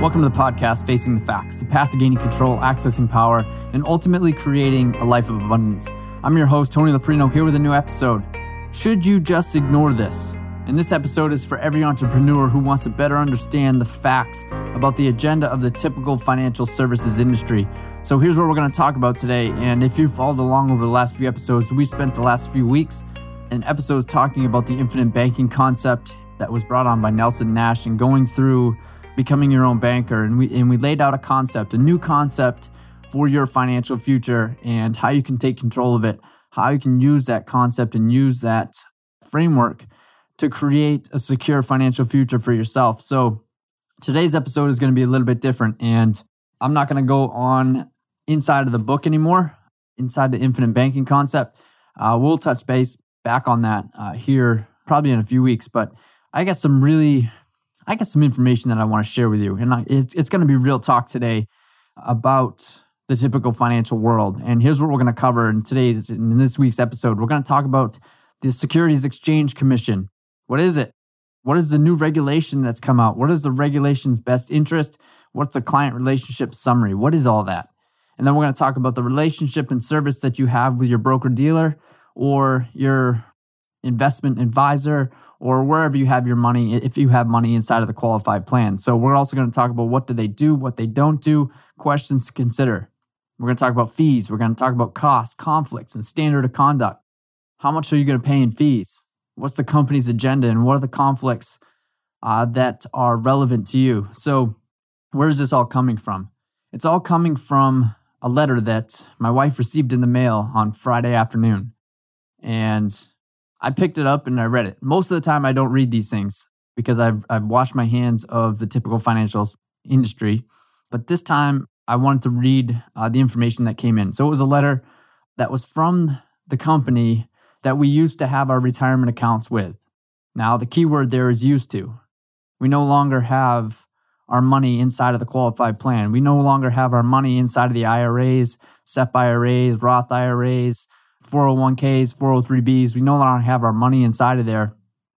Welcome to the podcast, Facing the Facts, the path to gaining control, accessing power, and ultimately creating a life of abundance. I'm your host, Tony Laprino, here with a new episode. Should you just ignore this? And this episode is for every entrepreneur who wants to better understand the facts about the agenda of the typical financial services industry. So here's what we're going to talk about today. And if you followed along over the last few episodes, we spent the last few weeks in episodes talking about the infinite banking concept that was brought on by Nelson Nash and going through becoming your own banker. And we, and we laid out a concept, a new concept for your financial future and how you can take control of it, how you can use that concept and use that framework to create a secure financial future for yourself. So today's episode is going to be a little bit different and I'm not going to go on inside of the book anymore, inside the infinite banking concept. Uh, we'll touch base back on that uh, here probably in a few weeks, but I got some really I got some information that I want to share with you. And it's, it's going to be real talk today about the typical financial world. And here's what we're going to cover in today's, in this week's episode. We're going to talk about the Securities Exchange Commission. What is it? What is the new regulation that's come out? What is the regulation's best interest? What's the client relationship summary? What is all that? And then we're going to talk about the relationship and service that you have with your broker dealer or your investment advisor or wherever you have your money if you have money inside of the qualified plan. So we're also going to talk about what do they do, what they don't do, questions to consider. We're going to talk about fees, we're going to talk about costs, conflicts and standard of conduct. How much are you going to pay in fees? What's the company's agenda and what are the conflicts uh, that are relevant to you? So where is this all coming from? It's all coming from a letter that my wife received in the mail on Friday afternoon. And I picked it up and I read it. Most of the time, I don't read these things because I've, I've washed my hands of the typical financial industry. But this time, I wanted to read uh, the information that came in. So it was a letter that was from the company that we used to have our retirement accounts with. Now, the key word there is used to. We no longer have our money inside of the qualified plan. We no longer have our money inside of the IRAs, SEP IRAs, Roth IRAs, 401ks, 403bs. We no longer have our money inside of there.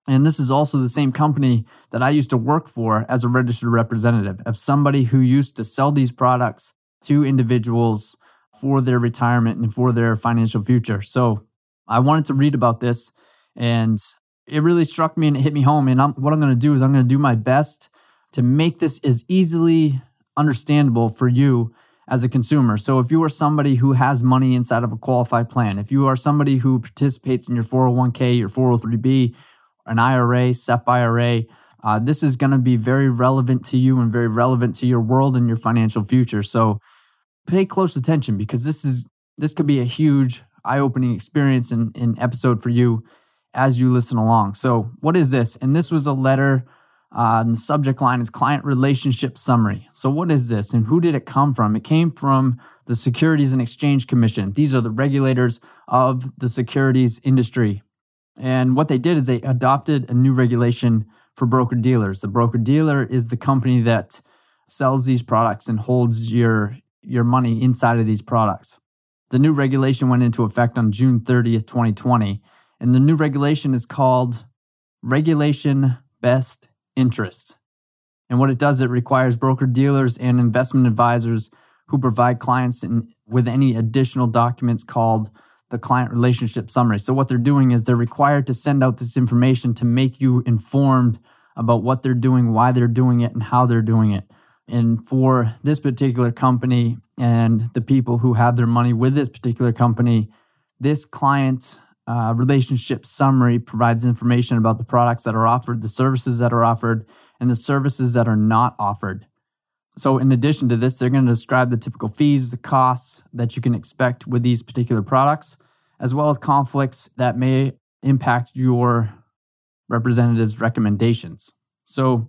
And this is also the same company that I used to work for as a registered representative of somebody who used to sell these products to individuals for their retirement and for their financial future. So I wanted to read about this and it really struck me and it hit me home. And I'm, what I'm going to do is I'm going to do my best to make this as easily understandable for you as a consumer. So if you are somebody who has money inside of a qualified plan, if you are somebody who participates in your 401k, your 403b, an IRA, SEP IRA, uh, this is going to be very relevant to you and very relevant to your world and your financial future. So pay close attention because this is this could be a huge eye-opening experience and in episode for you as you listen along. So what is this? And this was a letter uh, and the subject line is client relationship summary. So, what is this and who did it come from? It came from the Securities and Exchange Commission. These are the regulators of the securities industry. And what they did is they adopted a new regulation for broker dealers. The broker dealer is the company that sells these products and holds your, your money inside of these products. The new regulation went into effect on June 30th, 2020. And the new regulation is called Regulation Best interest. And what it does, it requires broker dealers and investment advisors who provide clients in, with any additional documents called the client relationship summary. So, what they're doing is they're required to send out this information to make you informed about what they're doing, why they're doing it, and how they're doing it. And for this particular company and the people who have their money with this particular company, this client uh, relationship summary provides information about the products that are offered, the services that are offered, and the services that are not offered. So, in addition to this, they're going to describe the typical fees, the costs that you can expect with these particular products, as well as conflicts that may impact your representative's recommendations. So,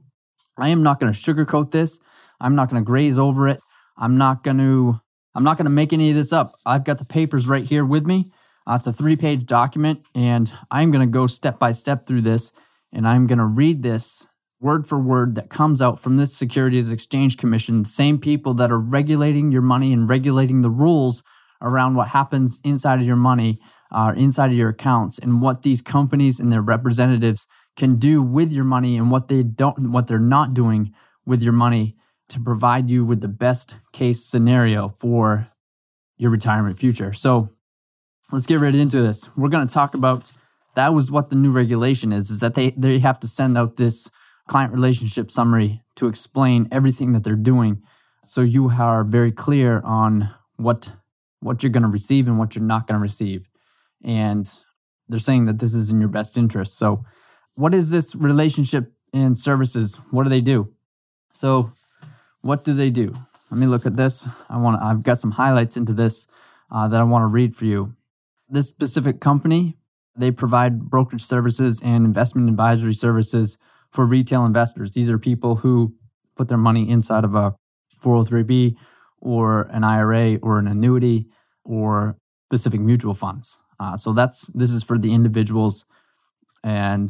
I am not going to sugarcoat this. I'm not going to graze over it. I'm not going to I'm not going to make any of this up. I've got the papers right here with me. Uh, it's a three page document, and I'm going to go step by step through this, and I'm going to read this word for word that comes out from this Securities Exchange Commission, same people that are regulating your money and regulating the rules around what happens inside of your money, uh, inside of your accounts, and what these companies and their representatives can do with your money and what they don't, what they're not doing with your money to provide you with the best case scenario for your retirement future. So let's get right into this. We're going to talk about that was what the new regulation is, is that they, they have to send out this client relationship summary to explain everything that they're doing. So you are very clear on what what you're going to receive and what you're not going to receive. And they're saying that this is in your best interest. So what is this relationship and services? What do they do? So what do they do? Let me look at this. I want I've got some highlights into this uh, that I want to read for you. This specific company, they provide brokerage services and investment advisory services for retail investors. These are people who put their money inside of a 403b or an IRA or an annuity or specific mutual funds. Uh, so that's this is for the individuals, and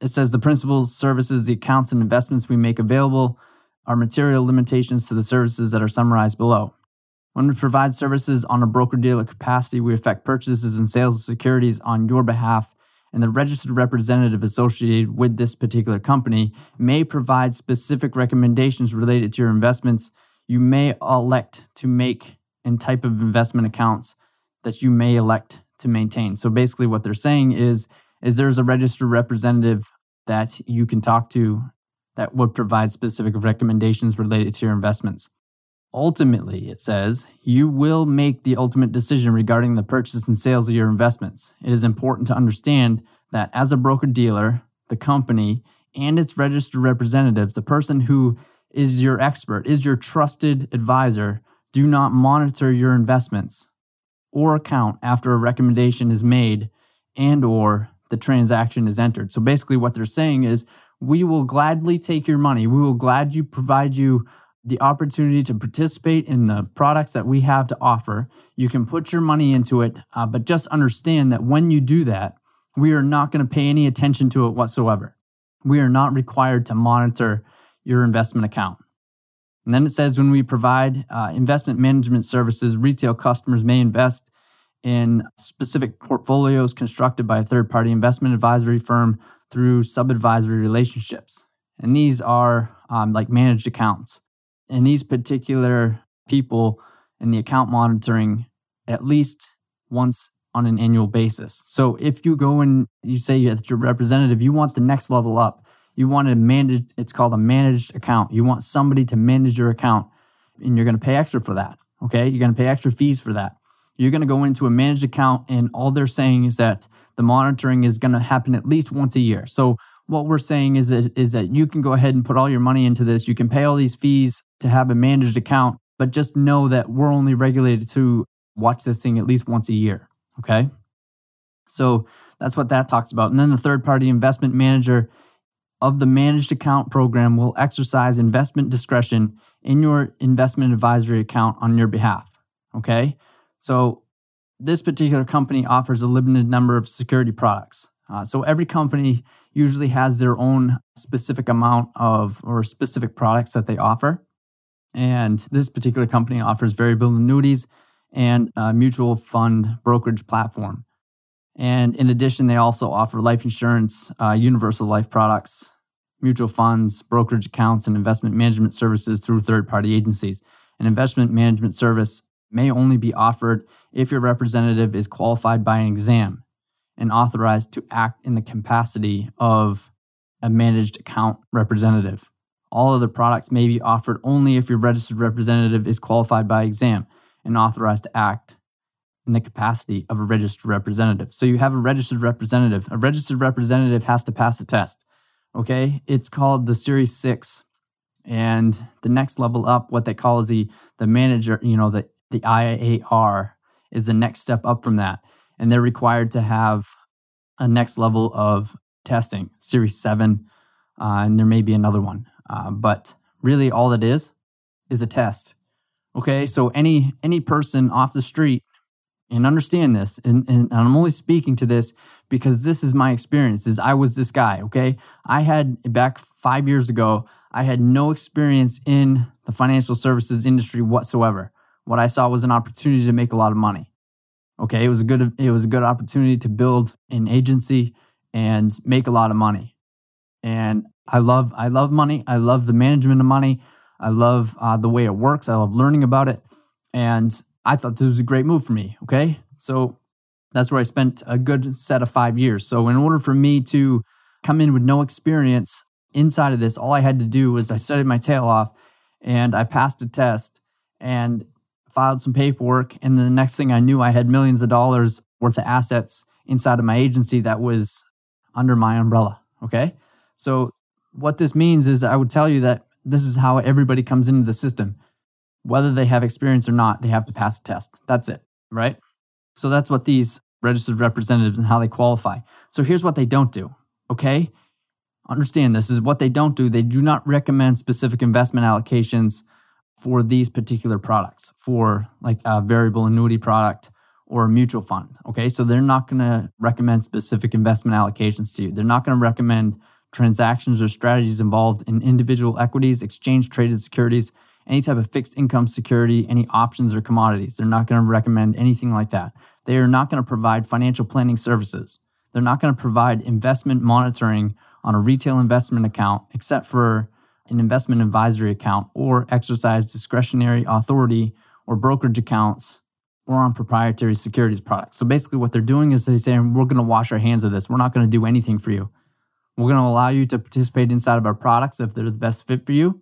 it says the principal services, the accounts and investments we make available are material limitations to the services that are summarized below. When we provide services on a broker dealer capacity, we effect purchases and sales of securities on your behalf, and the registered representative associated with this particular company may provide specific recommendations related to your investments. You may elect to make and type of investment accounts that you may elect to maintain. So basically, what they're saying is, is there's a registered representative that you can talk to that would provide specific recommendations related to your investments. Ultimately, it says, you will make the ultimate decision regarding the purchase and sales of your investments. It is important to understand that as a broker dealer, the company and its registered representatives, the person who is your expert, is your trusted advisor, do not monitor your investments or account after a recommendation is made and or the transaction is entered. So basically what they're saying is we will gladly take your money. We will gladly provide you the opportunity to participate in the products that we have to offer. You can put your money into it, uh, but just understand that when you do that, we are not going to pay any attention to it whatsoever. We are not required to monitor your investment account. And then it says when we provide uh, investment management services, retail customers may invest in specific portfolios constructed by a third party investment advisory firm through sub advisory relationships. And these are um, like managed accounts. And these particular people in the account monitoring at least once on an annual basis. So if you go and you say that your representative, you want the next level up, you want to manage, it's called a managed account. You want somebody to manage your account and you're going to pay extra for that. Okay. You're going to pay extra fees for that. You're going to go into a managed account and all they're saying is that the monitoring is going to happen at least once a year. So what we're saying is that, is that you can go ahead and put all your money into this. You can pay all these fees to have a managed account, but just know that we're only regulated to watch this thing at least once a year. Okay. So that's what that talks about. And then the third party investment manager of the managed account program will exercise investment discretion in your investment advisory account on your behalf. Okay. So this particular company offers a limited number of security products. Uh, so every company usually has their own specific amount of or specific products that they offer. And this particular company offers variable annuities and a mutual fund brokerage platform. And in addition, they also offer life insurance, uh, universal life products, mutual funds, brokerage accounts, and investment management services through third party agencies. An investment management service may only be offered if your representative is qualified by an exam and authorized to act in the capacity of a managed account representative. All other products may be offered only if your registered representative is qualified by exam and authorized to act in the capacity of a registered representative. So you have a registered representative. A registered representative has to pass a test. Okay? It's called the Series 6 and the next level up what they call is the the manager, you know, the the IAR is the next step up from that. And they're required to have a next level of testing, Series 7, uh, and there may be another one. Uh, but really, all it is is a test. Okay, so any any person off the street, and understand this, and, and I'm only speaking to this because this is my experience. Is I was this guy. Okay, I had back five years ago, I had no experience in the financial services industry whatsoever what I saw was an opportunity to make a lot of money. Okay, it was a good it was a good opportunity to build an agency and make a lot of money. And I love I love money. I love the management of money. I love uh, the way it works. I love learning about it. And I thought this was a great move for me. Okay. So that's where I spent a good set of five years. So, in order for me to come in with no experience inside of this, all I had to do was I studied my tail off and I passed a test and filed some paperwork. And the next thing I knew, I had millions of dollars worth of assets inside of my agency that was under my umbrella. Okay. So, what this means is I would tell you that this is how everybody comes into the system. Whether they have experience or not, they have to pass a test. That's it. Right. So, that's what these registered representatives and how they qualify. So, here's what they don't do. Okay. Understand this is what they don't do. They do not recommend specific investment allocations for these particular products, for like a variable annuity product or a mutual fund. Okay. So they're not going to recommend specific investment allocations to you. They're not going to recommend transactions or strategies involved in individual equities, exchange traded securities, any type of fixed income security, any options or commodities. They're not going to recommend anything like that. They are not going to provide financial planning services. They're not going to provide investment monitoring on a retail investment account, except for an investment advisory account or exercise discretionary authority or brokerage accounts or on proprietary securities products. So basically, what they're doing is they're saying, we're going to wash our hands of this. We're not going to do anything for you. We're going to allow you to participate inside of our products if they're the best fit for you,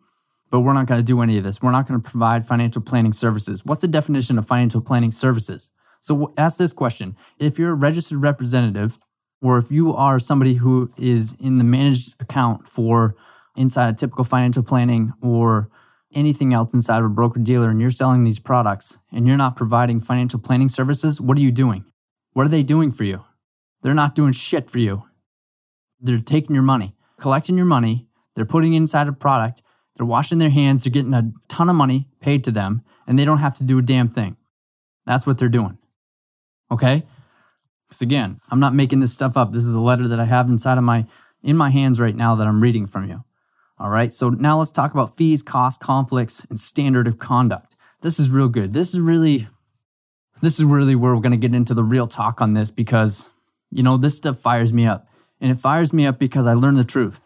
but we're not going to do any of this. We're not going to provide financial planning services. What's the definition of financial planning services? So ask this question If you're a registered representative or if you are somebody who is in the managed account for inside a typical financial planning or anything else inside of a broker dealer and you're selling these products and you're not providing financial planning services, what are you doing? What are they doing for you? They're not doing shit for you. They're taking your money, collecting your money, they're putting inside a product, they're washing their hands, they're getting a ton of money paid to them, and they don't have to do a damn thing. That's what they're doing. Okay? Because again, I'm not making this stuff up. This is a letter that I have inside of my in my hands right now that I'm reading from you. All right. So now let's talk about fees, cost, conflicts, and standard of conduct. This is real good. This is really this is really where we're going to get into the real talk on this because you know, this stuff fires me up. And it fires me up because I learned the truth.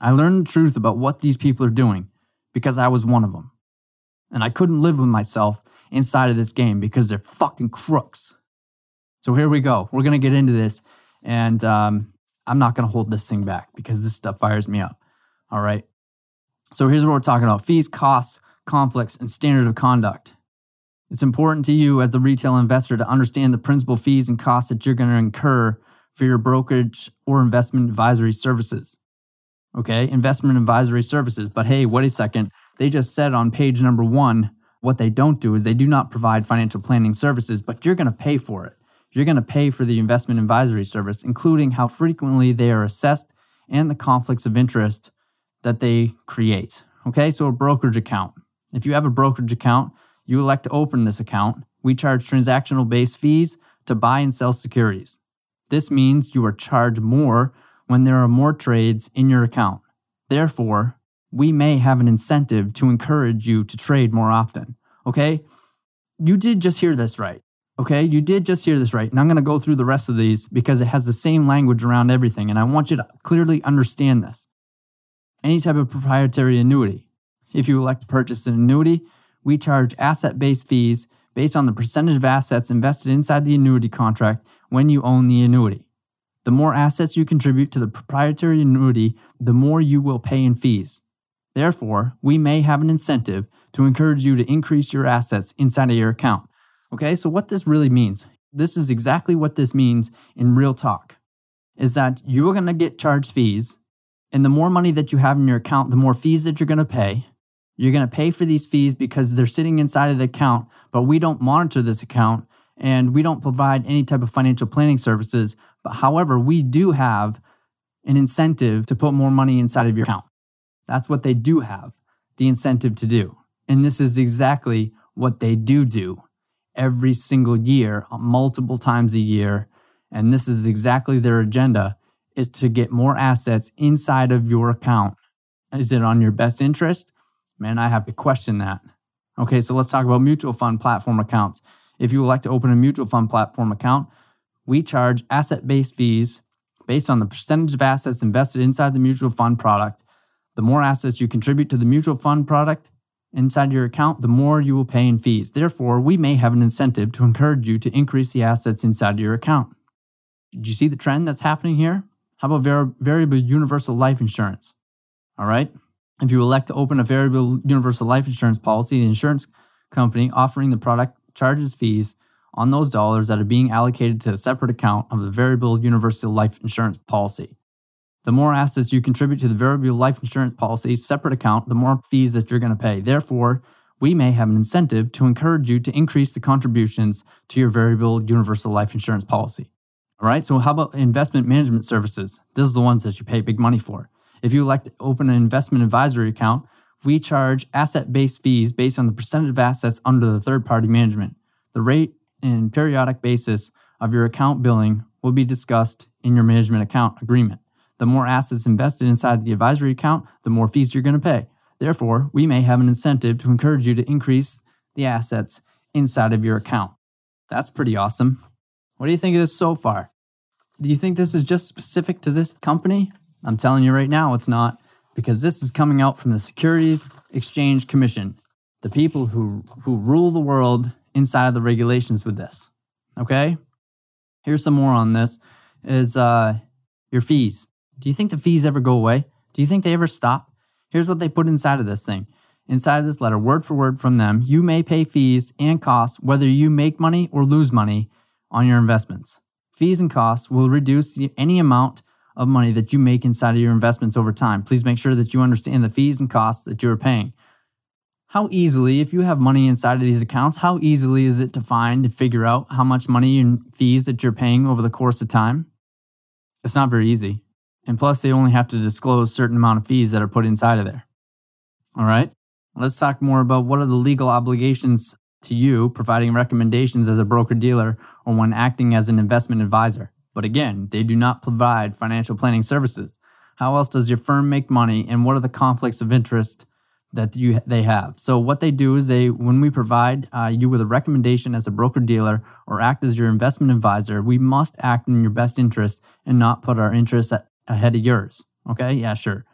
I learned the truth about what these people are doing because I was one of them. And I couldn't live with myself inside of this game because they're fucking crooks. So here we go. We're going to get into this. And um, I'm not going to hold this thing back because this stuff fires me up. All right. So here's what we're talking about fees, costs, conflicts, and standard of conduct. It's important to you as the retail investor to understand the principal fees and costs that you're going to incur for your brokerage or investment advisory services. Okay, investment advisory services. But hey, wait a second. They just said on page number one what they don't do is they do not provide financial planning services, but you're going to pay for it you're going to pay for the investment advisory service, including how frequently they are assessed and the conflicts of interest that they create. Okay, so a brokerage account. If you have a brokerage account, you elect to open this account. We charge transactional based fees to buy and sell securities. This means you are charged more when there are more trades in your account. Therefore, we may have an incentive to encourage you to trade more often. Okay? You did just hear this right. Okay, you did just hear this right. And I'm going to go through the rest of these because it has the same language around everything. And I want you to clearly understand this. Any type of proprietary annuity. If you elect to purchase an annuity, we charge asset based fees based on the percentage of assets invested inside the annuity contract when you own the annuity. The more assets you contribute to the proprietary annuity, the more you will pay in fees. Therefore, we may have an incentive to encourage you to increase your assets inside of your account. Okay, so what this really means, this is exactly what this means in real talk, is that you're going to get charged fees. And the more money that you have in your account, the more fees that you're going to pay. You're going to pay for these fees because they're sitting inside of the account, but we don't monitor this account and we don't provide any type of financial planning services. But however, we do have an incentive to put more money inside of your account. That's what they do have the incentive to do. And this is exactly what they do do every single year, multiple times a year. And this is exactly their agenda is to get more assets inside of your account. Is it on your best interest? Man, I have to question that. Okay, so let's talk about mutual fund platform accounts. If you would like to open a mutual fund platform account, we charge asset based fees based on the percentage of assets invested inside the mutual fund product The more assets you contribute to the mutual fund product inside your account, the more you will pay in fees. Therefore, we may have an incentive to encourage you to increase the assets inside your account. Did you see the trend that's happening here? How about var- variable universal life insurance? All right. If you elect to open a variable universal life insurance policy, the insurance company offering the product charges fees on those dollars that are being allocated to a separate account of the variable universal life insurance policy. The more assets you contribute to the variable life insurance policy separate account, the more fees that you're going to pay. Therefore, we may have an incentive to encourage you to increase the contributions to your variable universal life insurance policy. All right, so how about investment management services? This is the ones that you pay big money for. If you elect to open an investment advisory account, we charge asset based fees based on the percentage of assets under the third party management. The rate and periodic basis of your account billing will be discussed in your management account agreement. The more assets invested inside the advisory account, the more fees you're going to pay. Therefore, we may have an incentive to encourage you to increase the assets inside of your account. That's pretty awesome. What do you think of this so far? Do you think this is just specific to this company? I'm telling you right now, it's not, because this is coming out from the Securities Exchange Commission, the people who, who rule the world inside of the regulations with this. Okay? Here's some more on this is uh, your fees. Do you think the fees ever go away? Do you think they ever stop? Here's what they put inside of this thing. Inside of this letter, word for word from them, you may pay fees and costs whether you make money or lose money on your investments. Fees and costs will reduce any amount of money that you make inside of your investments over time. Please make sure that you understand the fees and costs that you're paying how easily, if you have money inside of these accounts, how easily is it to find and figure out how much money and fees that you're paying over the course of time? It's not very easy. And plus, they only have to disclose certain amount of fees that are put inside of there. All right. Let's talk more about what are the legal obligations to you providing recommendations as a broker dealer or when acting as an investment advisor. But again, they do not provide financial planning services. How else does your firm make money and what are the conflicts of interest that you they have. So what they do is they when we provide uh, you with a recommendation as a broker dealer or act as your investment advisor, we must act in your best interest and not put our interests at, ahead of yours. Okay? Yeah, sure.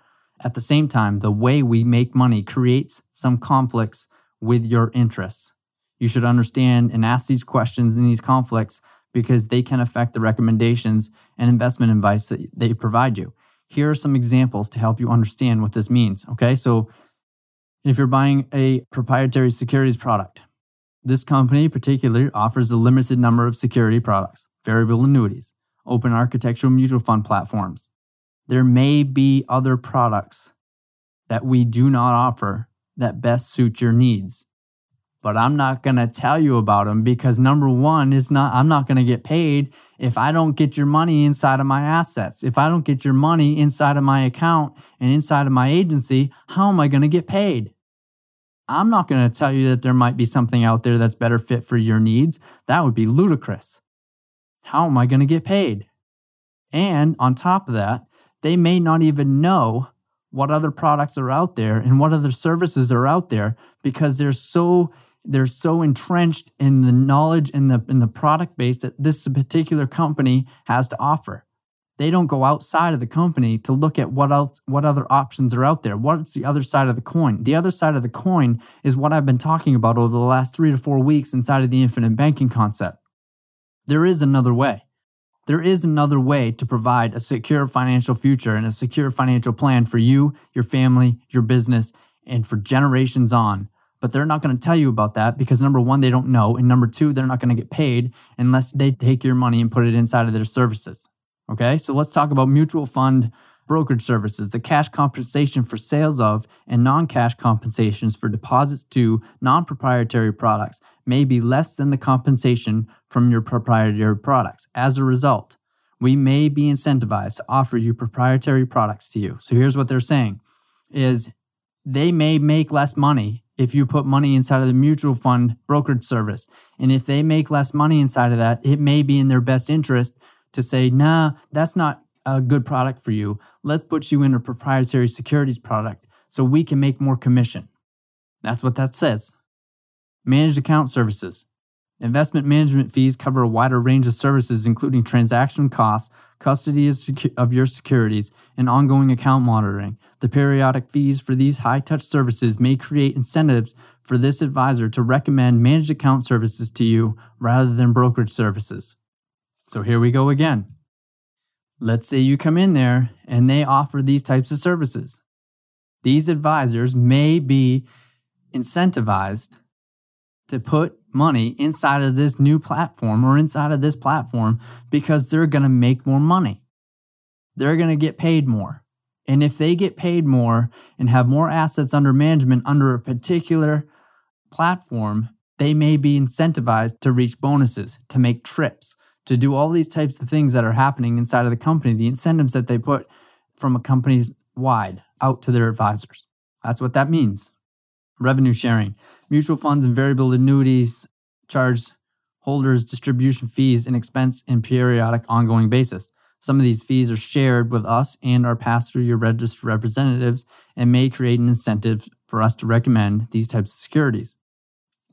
At the same time, the way we make money creates some conflicts with your interests. You should understand and ask these questions in these conflicts because they can affect the recommendations and investment advice that they provide you. Here are some examples to help you understand what this means. Okay, so if you're buying a proprietary securities product. This company particularly offers a limited number of security products, variable annuities, open architectural mutual fund platforms. There may be other products that we do not offer that best suit your needs. But I'm not going to tell you about them because number one is not, I'm not going to get paid if I don't get your money inside of my assets. If I don't get your money inside of my account and inside of my agency, how am I going to get paid? I'm not going to tell you that there might be something out there that's better fit for your needs. That would be ludicrous. How am I going to get paid? And on top of that, they may not even know what other products are out there and what other services are out there because they're so they're so entrenched in the knowledge in the in the product base that this particular company has to offer. They don't go outside of the company to look at what else, what other options are out there. What's the other side of the coin? The other side of the coin is what I've been talking about over the last three to four weeks inside of the infinite banking concept. There is another way. There is another way to provide a secure financial future and a secure financial plan for you, your family, your business, and for generations on. But they're not going to tell you about that because number one, they don't know. And number two, they're not going to get paid unless they take your money and put it inside of their services. Okay, so let's talk about mutual fund brokerage services, the cash compensation for sales of and non cash compensations for deposits to non proprietary products may be less than the compensation from your proprietary products. As a result, we may be incentivized to offer you proprietary products to you. So here's what they're saying is they may make less money if you put money inside of the mutual fund brokerage service. And if they make less money inside of that, it may be in their best interest to say, nah, that's not a good product for you. Let's put you in a proprietary securities product so we can make more commission. That's what that says. Managed account services. Investment management fees cover a wider range of services, including transaction costs, custody of your securities, and ongoing account monitoring. The periodic fees for these high touch services may create incentives for this advisor to recommend managed account services to you rather than brokerage services. So here we go again. Let's say you come in there and they offer these types of services. These advisors may be incentivized to put money inside of this new platform or inside of this platform because they're going to make more money. They're going to get paid more. And if they get paid more and have more assets under management under a particular platform, they may be incentivized to reach bonuses, to make trips, to do all these types of things that are happening inside of the company, the incentives that they put from a company's wide out to their advisors. That's what that means. Revenue sharing. Mutual funds and variable annuities charge holders distribution fees and expense in periodic ongoing basis. Some of these fees are shared with us and are passed through your registered representatives and may create an incentive for us to recommend these types of securities.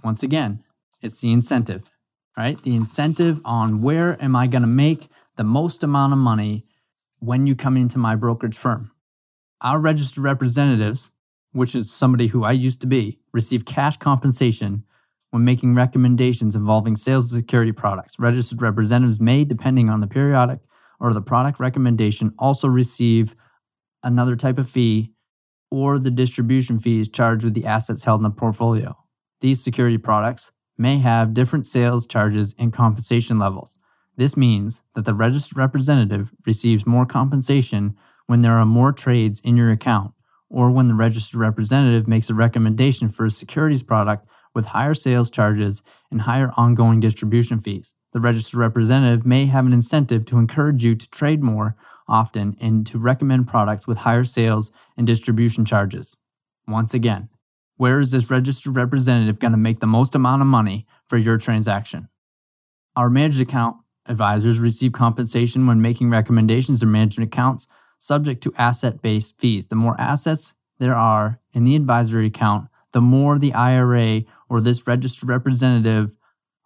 Once again, it's the incentive, right? The incentive on where am I going to make the most amount of money when you come into my brokerage firm. Our registered representatives which is somebody who I used to be, receive cash compensation when making recommendations involving sales of security products. Registered representatives may, depending on the periodic or the product recommendation, also receive another type of fee or the distribution fees charged with the assets held in the portfolio. These security products may have different sales charges and compensation levels. This means that the registered representative receives more compensation when there are more trades in your account or when the registered representative makes a recommendation for a securities product with higher sales charges and higher ongoing distribution fees. The registered representative may have an incentive to encourage you to trade more often and to recommend products with higher sales and distribution charges. Once again, where is this registered representative going to make the most amount of money for your transaction? Our managed account advisors receive compensation when making recommendations or management accounts subject to asset based fees. The more assets there are in the advisory account, the more the IRA or this registered representative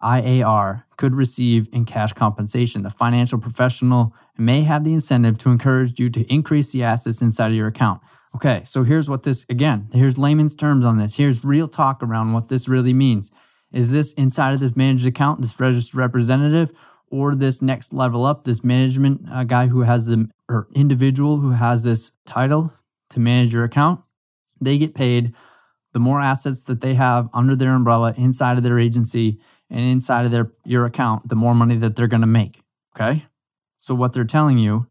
IAR could receive in cash compensation. The financial professional may have the incentive to encourage you to increase the assets inside of your account. Okay, so here's what this again, here's layman's terms on this. Here's real talk around what this really means. Is this inside of this managed account, this registered representative, or this next level up, this management uh, guy who has the or individual who has this title to manage your account, they get paid the more assets that they have under their umbrella inside of their agency and inside of their your account, the more money that they're going to make, okay? So what they're telling you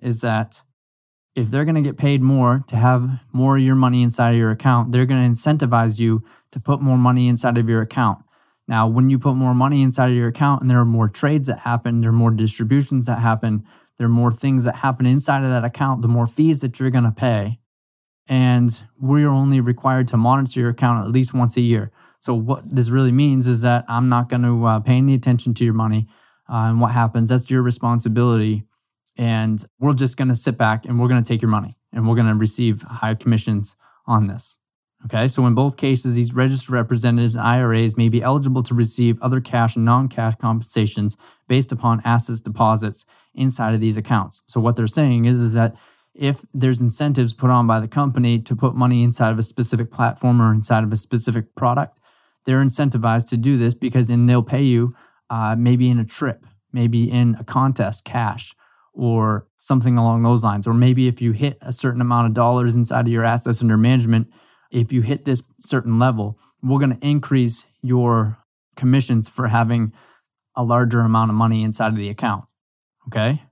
is that if they're going to get paid more to have more of your money inside of your account, they're going to incentivize you to put more money inside of your account. Now, when you put more money inside of your account and there are more trades that happen, there are more distributions that happen, there are more things that happen inside of that account, the more fees that you're going to pay. And we're only required to monitor your account at least once a year. So, what this really means is that I'm not going to uh, pay any attention to your money uh, and what happens. That's your responsibility. And we're just going to sit back and we're going to take your money and we're going to receive high commissions on this. Okay, so in both cases, these registered representatives IRAs may be eligible to receive other cash and non cash compensations based upon assets deposits inside of these accounts. So, what they're saying is, is that if there's incentives put on by the company to put money inside of a specific platform or inside of a specific product, they're incentivized to do this because then they'll pay you uh, maybe in a trip, maybe in a contest, cash, or something along those lines. Or maybe if you hit a certain amount of dollars inside of your assets under management, if you hit this certain level, we're going to increase your commissions for having a larger amount of money inside of the account. Okay.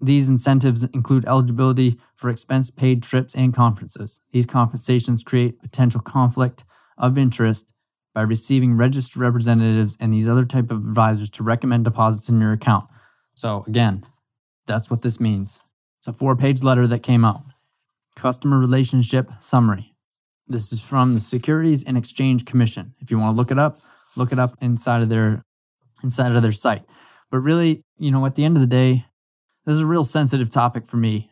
These incentives include eligibility for expense paid trips and conferences. These compensations create potential conflict of interest by receiving registered representatives and these other type of advisors to recommend deposits in your account. So again, that's what this means. It's a four-page letter that came out. Customer relationship summary. This is from the Securities and Exchange Commission. If you want to look it up, look it up inside of their inside of their site. But really, you know, at the end of the day, this is a real sensitive topic for me.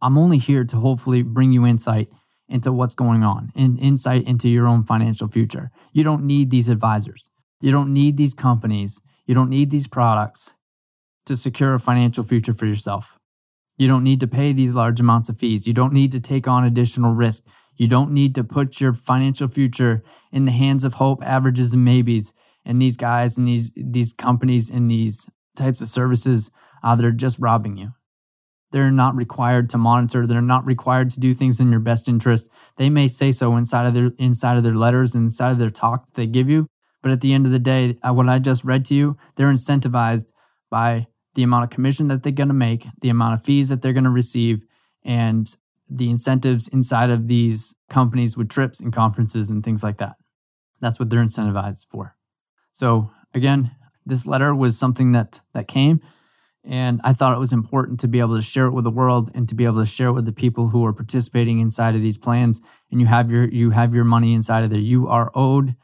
I'm only here to hopefully bring you insight into what's going on and insight into your own financial future. You don't need these advisors. You don't need these companies. You don't need these products to secure a financial future for yourself. You don't need to pay these large amounts of fees. You don't need to take on additional risk. You don't need to put your financial future in the hands of hope, averages, and maybes. And these guys and these these companies and these types of services, uh, they're just robbing you. They're not required to monitor. They're not required to do things in your best interest. They may say so inside of their inside of their letters inside of their talk that they give you, but at the end of the day, uh, what I just read to you, they're incentivized by the amount of commission that they're going to make, the amount of fees that they're going to receive, and the incentives inside of these companies with trips and conferences and things like that. That's what they're incentivized for. So again, this letter was something that that came and I thought it was important to be able to share it with the world and to be able to share it with the people who are participating inside of these plans and you have your you have your money inside of there. You are owed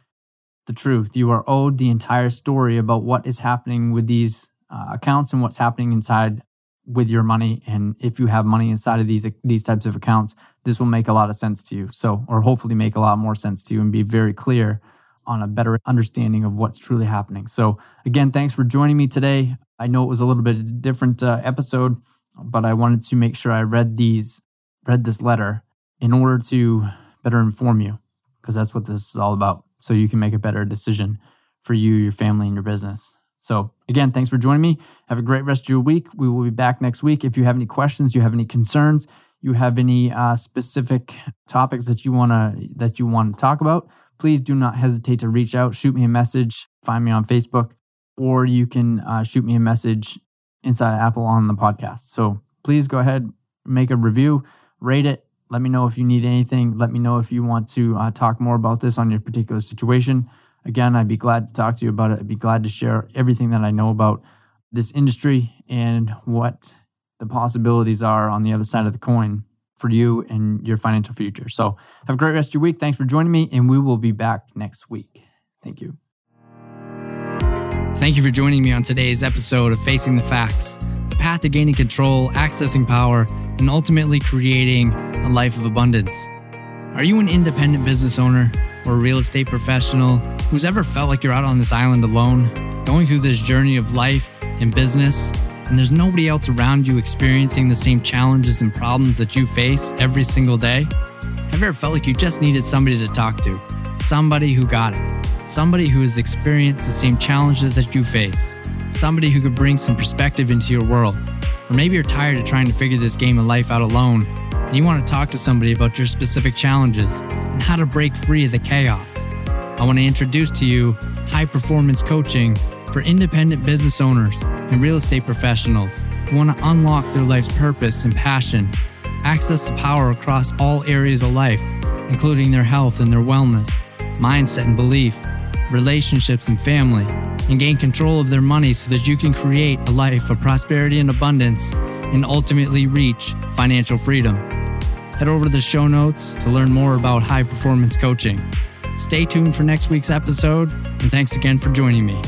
the truth. You are owed the entire story about what is happening with these uh, accounts and what's happening inside with your money and if you have money inside of these these types of accounts this will make a lot of sense to you. So or hopefully make a lot more sense to you and be very clear on a better understanding of what's truly happening. So again thanks for joining me today. I know it was a little bit of a different uh, episode but i wanted to make sure i read these read this letter in order to better inform you because that's what this is all about so you can make a better decision for you your family and your business so, again, thanks for joining me. Have a great rest of your week. We will be back next week. If you have any questions, you have any concerns, you have any uh, specific topics that you want to that you want to talk about, please do not hesitate to reach out. Shoot me a message. Find me on Facebook, or you can uh, shoot me a message inside Apple on the podcast. So please go ahead, make a review, rate it. Let me know if you need anything. Let me know if you want to uh, talk more about this on your particular situation. Again, I'd be glad to talk to you about it. I'd be glad to share everything that I know about this industry and what the possibilities are on the other side of the coin for you and your financial future. So, have a great rest of your week. Thanks for joining me, and we will be back next week. Thank you. Thank you for joining me on today's episode of Facing the Facts the path to gaining control, accessing power, and ultimately creating a life of abundance. Are you an independent business owner or real estate professional who's ever felt like you're out on this island alone, going through this journey of life and business, and there's nobody else around you experiencing the same challenges and problems that you face every single day? Have you ever felt like you just needed somebody to talk to? Somebody who got it. Somebody who has experienced the same challenges that you face. Somebody who could bring some perspective into your world. Or maybe you're tired of trying to figure this game of life out alone and you want to talk to somebody about your specific challenges and how to break free of the chaos. I want to introduce to you high performance coaching for independent business owners and real estate professionals who want to unlock their life's purpose and passion, access the power across all areas of life, including their health and their wellness, mindset and belief, relationships and family, and gain control of their money so that you can create a life of prosperity and abundance and ultimately reach financial freedom. Head over to the show notes to learn more about high performance coaching. Stay tuned for next week's episode, and thanks again for joining me.